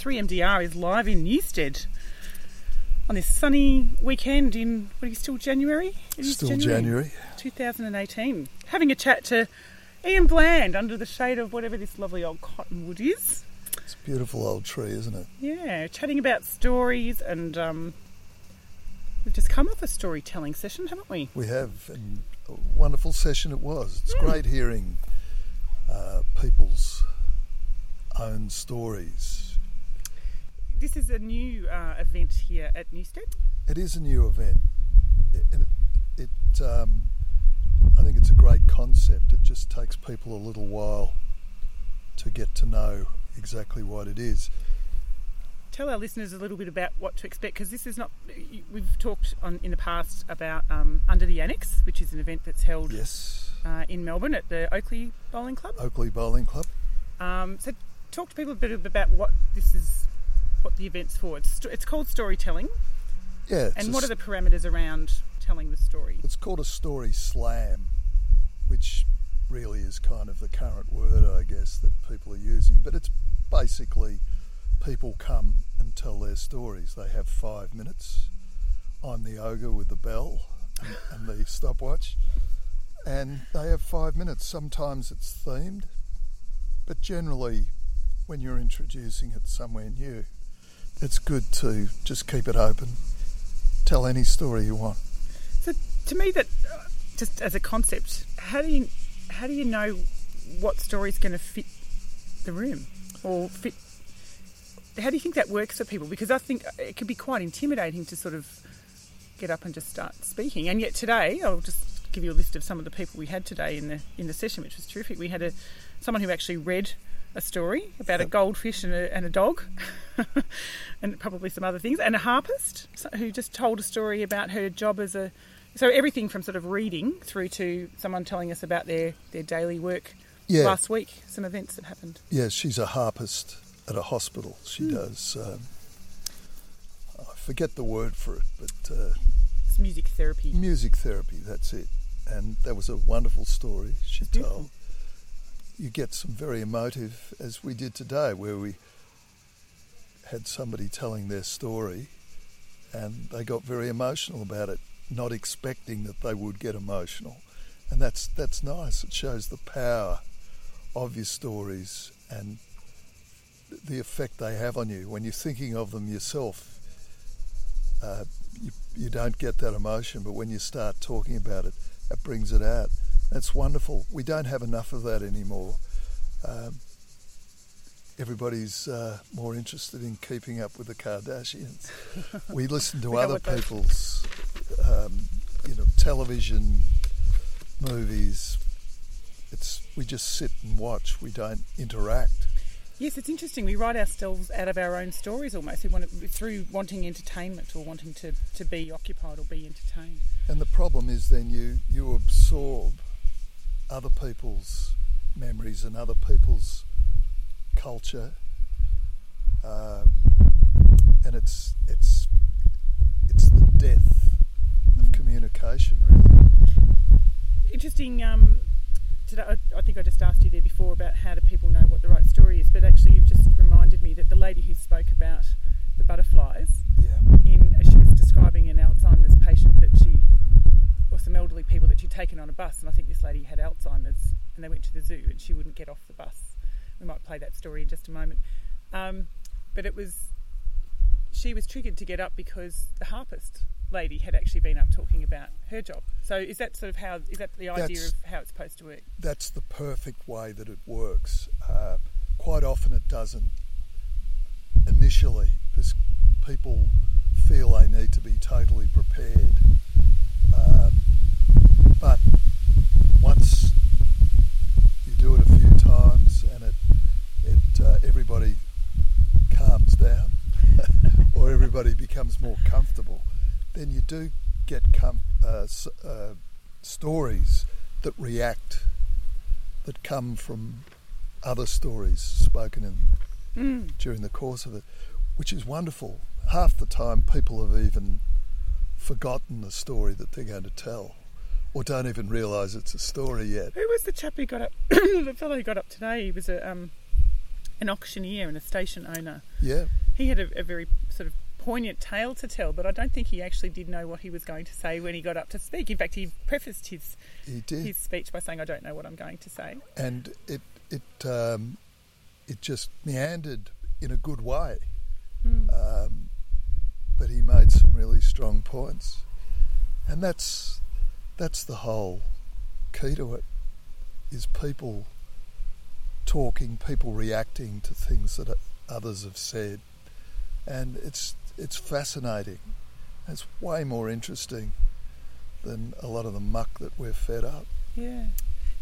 3MDR is live in Newstead on this sunny weekend in, what are you, still January? It is Still January. 2018. Having a chat to Ian Bland under the shade of whatever this lovely old cottonwood is. It's a beautiful old tree, isn't it? Yeah, chatting about stories and um, we've just come off a storytelling session, haven't we? We have, and a wonderful session it was. It's Hmm. great hearing uh, people's own stories. This is a new uh, event here at Newstead. It is a new event, It- it, it um, I think it's a great concept. It just takes people a little while to get to know exactly what it is. Tell our listeners a little bit about what to expect because this is not. We've talked on in the past about um, Under the Annex, which is an event that's held Yes, uh, in Melbourne at the Oakleigh Bowling Club. Oakleigh Bowling Club. Um, so, talk to people a bit about what this is, what the event's for. It's, it's called storytelling, Yeah, and a what are the parameters around telling the story? It's called a story slam, which really is kind of the current word, I guess, that people are using. But it's basically people come and tell their stories. They have five minutes. I'm the ogre with the bell and, and the stopwatch. And they have five minutes. Sometimes it's themed, but generally, when you're introducing it somewhere new, it's good to just keep it open. Tell any story you want. So, to me, that uh, just as a concept, how do you how do you know what story's going to fit the room or fit? How do you think that works for people? Because I think it could be quite intimidating to sort of get up and just start speaking. And yet today, I'll just give you a list of some of the people we had today in the in the session, which was terrific. We had a someone who actually read a story about a goldfish and a, and a dog, and probably some other things, and a harpist who just told a story about her job as a so everything from sort of reading through to someone telling us about their, their daily work Yeah. last week, some events that happened. Yeah, she's a harpist at a hospital. She does. Um, I forget the word for it, but uh, It's music therapy. music therapy. That's it. And that was a wonderful story she told. You get some very emotive, as we did today, where we had somebody telling their story, and they got very emotional about it, not expecting that they would get emotional, and that's that's nice. It shows the power of your stories and the effect they have on you when you're thinking of them yourself. Uh, you, you don't get that emotion, but when you start talking about it, it brings it out. That's wonderful. We don't have enough of that anymore. Um, everybody's uh, more interested in keeping up with the Kardashians. we listen to We other people's, um, you know, television, movies. It's we just sit and watch. We don't interact. Yes, it's interesting. We write ourselves out of our own stories almost. We want it, through wanting entertainment or wanting to, to be occupied or be entertained. And the problem is then you, you absorb other people's memories and other people's culture, um, and it's it's it's the death of communication, really. Interesting. Um, today, I, I think I just asked you there before about how do people know what the right story is, but actually you've just reminded me that the lady who spoke about the butterflies Yeah, in she was describing an Alzheimer's patient that she or some elderly people that she'd taken on a bus and I think this lady had Alzheimer's and they went to the zoo and she wouldn't get off the bus. We might play that story in just a moment. Um, but it was she was triggered to get up because the harpist lady had actually been up talking about her job. So is that sort of how is that the idea That's- of how it's supposed to work? that's the perfect way that it works. Uh, quite often it doesn't initially because people feel they need to be totally prepared. Um, but once you do it a few times and it, it uh, everybody calms down or everybody becomes more comfortable, then you do get com- uh, uh, stories that react, that come from other stories spoken in Mm. during the course of it, which is wonderful. Half the time, people have even forgotten the story that they're going to tell, or don't even realise it's a story yet. Who was the chap who got up? the fellow who got up today. He was a um, an auctioneer and a station owner. Yeah, He had a, a very sort of poignant tale to tell, but I don't think he actually did know what he was going to say when he got up to speak. In fact, he prefaced his he did. his speech by saying, "I don't know what I'm going to say." and it it um, it just meandered in a good way. Um, but he made some really strong points, and that's that's the whole key to it. Is people talking, people reacting to things that others have said, and it's it's fascinating. It's way more interesting than a lot of the muck that we're fed up. Yeah.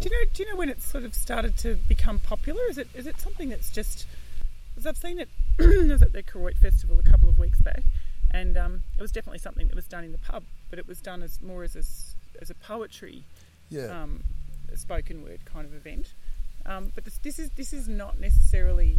Do you know? Do you know when it sort of started to become popular? Is it is it something that's just? Because I've seen it. I was at the Koroit Festival a couple of weeks back, and um, it was definitely something that was done in the pub, but it was done as more as a, as a poetry, Yeah. um, a spoken word kind of event. Um, but this, this is this is not necessarily, a,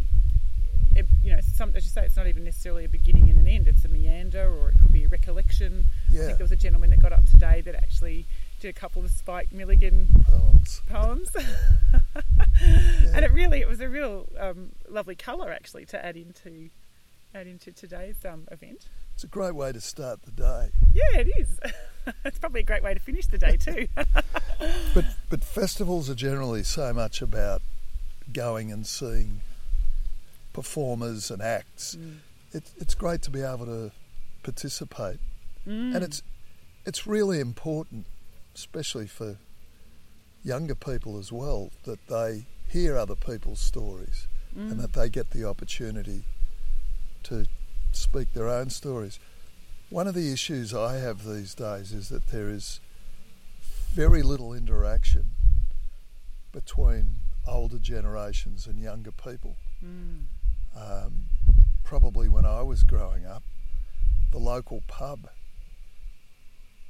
you know, some, as you say, it's not even necessarily a beginning and an end. It's a meander, or it could be a recollection. I think there was a gentleman that got up today that actually did a couple of Spike Milligan poems. poems, and it really it was a real um, lovely colour actually to add into add into today's um, event. It's a great way to start the day. Yeah, it is. it's probably a great way to finish the day too. But but festivals are generally so much about going and seeing performers and acts. Mm. It, it's great to be able to participate, mm. and it's it's really important, especially for younger people as well, that they hear other people's stories and mm. that they get the opportunity to speak their own stories. One of the issues I have these days is that there is very little interaction between older generations and younger people. Um, probably when I was growing up, the local pub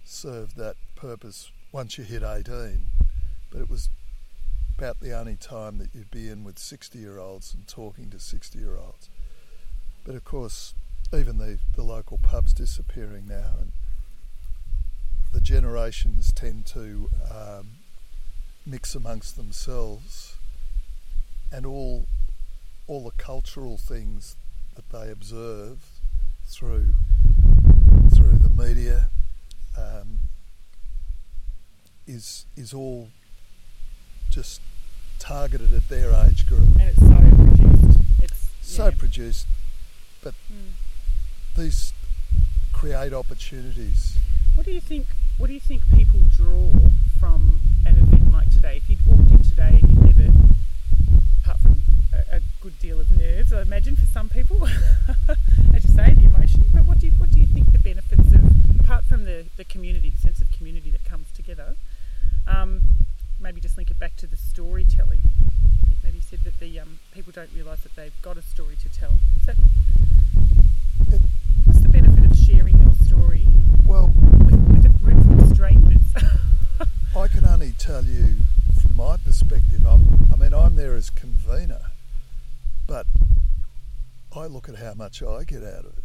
served that purpose once you hit 18, but it was about the only time that you'd be in with 60 year olds and talking to 60 year olds. But of course, even the, the local pub's disappearing now, and the generations tend to um, mix amongst themselves, and all all the cultural things that they observe through through the media um, is is all just targeted at their age group. and it's so produced. It's So yeah. produced, but these create opportunities. What do you think? What do you think people draw from an event like today? If you'd walked in today and you'd never, apart from a, good deal of nerves, I imagine for some people, as you say, the emotion. But what do you what do you think the benefits of, apart from the the community, the sense of community that comes together? Um, maybe just link it back to the storytelling. Maybe you said that the um, people don't realise that they've got a story to tell. Is that, It, what's the benefit of sharing your story well, with, with a room full of strangers? I can only tell you from my perspective. I'm, I mean, I'm there as convener, but I look at how much I get out of it,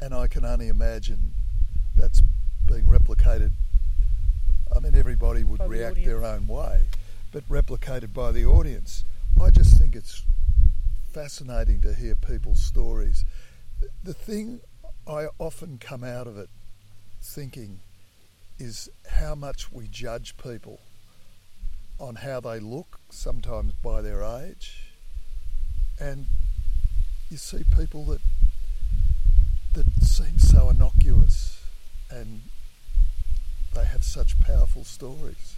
and I can only imagine that's being replicated. I mean, everybody would By the react their own way, but replicated by the audience. I just think it's fascinating to hear people's stories. The thing I often come out of it thinking is how much we judge people on how they look, sometimes by their age. And you see people that that seem so innocuous and they have such powerful stories.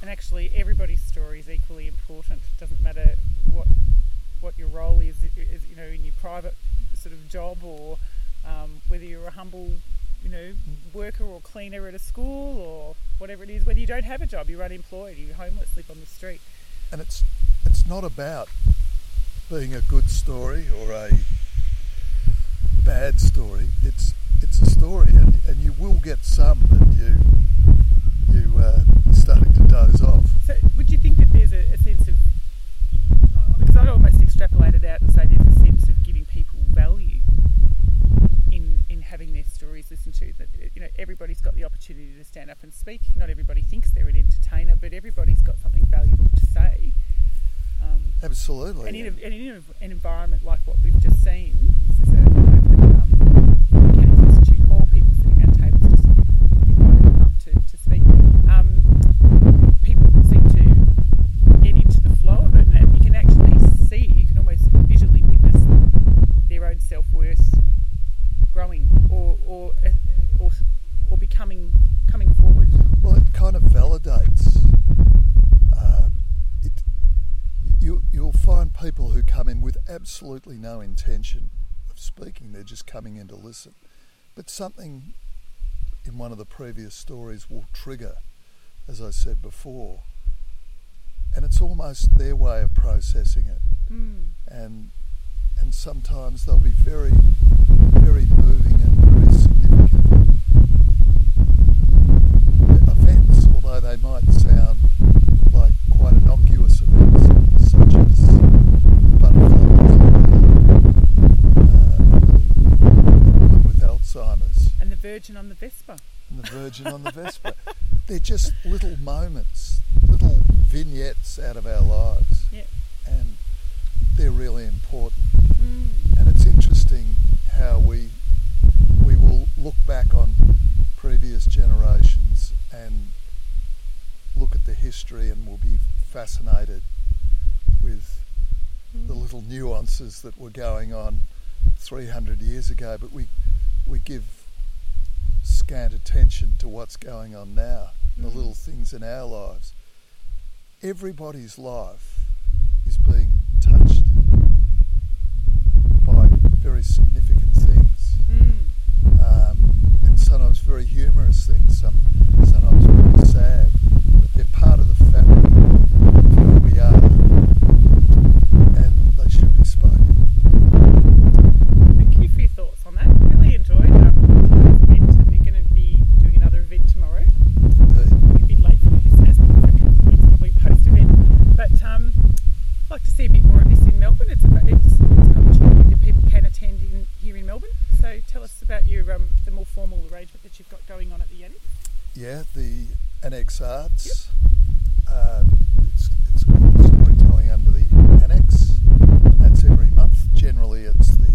And actually, everybody's story is equally important. It doesn't matter what what your role is, is you know, in your private sort of job or um, whether you're a humble, you know, worker or cleaner at a school or whatever it is. Whether you don't have a job, you're unemployed, you're homeless, live on the street. And it's it's not about being a good story or a bad story. It's it's a story, and, and you will get some that you you uh, you're starting to doze off. So, would you think that there's a, a sense of because I'd almost extrapolate it out and say there's a sense of giving people value in in having their stories listened to. That you know everybody's got the opportunity to stand up and speak. Not everybody thinks they're an entertainer, but everybody's got something valuable to say. Um, Absolutely. And in, a, and in a, an environment like what we've just seen, this is a, open um, institute, all people sitting around tables just invited up to, to speak. Um, people seem to get into the flow of it, and you can actually see, you can almost visually witness their own self worth growing or or, uh, or or becoming coming forward. Well, it kind of validates. Um, it, you, you'll find people who come in with absolutely no intention of speaking, they're just coming in to listen. But something in one of the previous stories will trigger, as I said before. And it's almost their way of processing it. Mm. And, and sometimes they'll be very, very moving and very significant events, although they might sound like quite innocuous events, such as the butterflies, uh, the woman with Alzheimer's, And the Virgin on the Vespa. and the Virgin on the Vespa. They're just little moments, little vignettes out of our lives, Yeah. and they're really important. Mm. And it's interesting how we we will look back on previous generations and look at the history and we'll be fascinated with the little nuances that were going on 300 years ago but we we give scant attention to what's going on now the little things in our lives. Everybody's life is being touched by very significant things. Mm. um, and sometimes very humorous things, some sometimes very sad, but they're part of the fabric of who we are, and they should be spoken. Thank you for your thoughts on that. Really enjoyed um, today's event, and you're going to be doing another event tomorrow. Indeed. a bit late for your listeners because a couple of weeks probably post event. But um, I'd like to see a bit more of this in Melbourne. It's, a, it's, it's an opportunity that people can attend in, here in Melbourne. So tell us about your um, the more formal arrangement that you've got going on at the Annex. Yeah, the Arts. Uh, it's, it's called Storytelling Under the Annex. That's every month. Generally, it's the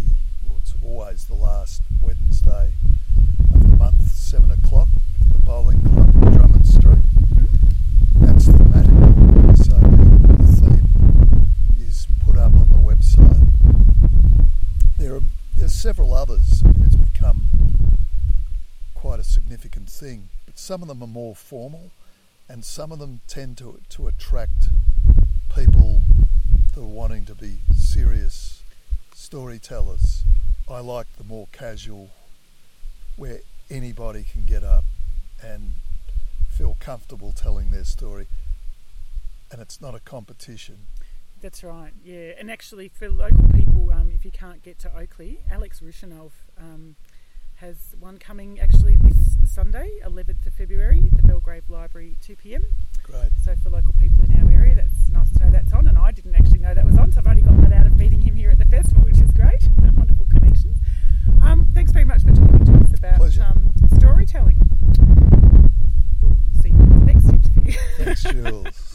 well, it's always the last Wednesday of the month, seven o'clock. at The bowling club in Drummond Street. That's thematic. So the, the theme is put up on the website. There are there's several others, and it's become quite a significant thing. But some of them are more formal, and some of them tend to to attract people that are wanting to be serious storytellers. I like the more casual, where anybody can get up and feel comfortable telling their story, and it's not a competition. That's right, yeah. And actually, for local people, um, if you can't get to Oakleigh, Alex Rushanov um, has one coming actually this Sunday, 11th of February, at the Belgrave Library, 2 p.m. Great. So for local people in our area, that's nice to know that's on. And I didn't actually know that was on, so I've only got that out of meeting him here at the festival, which is great. Wonderful connections. Um, thanks very much for talking to us about um, storytelling. We'll see you next interview. Thanks, Jules.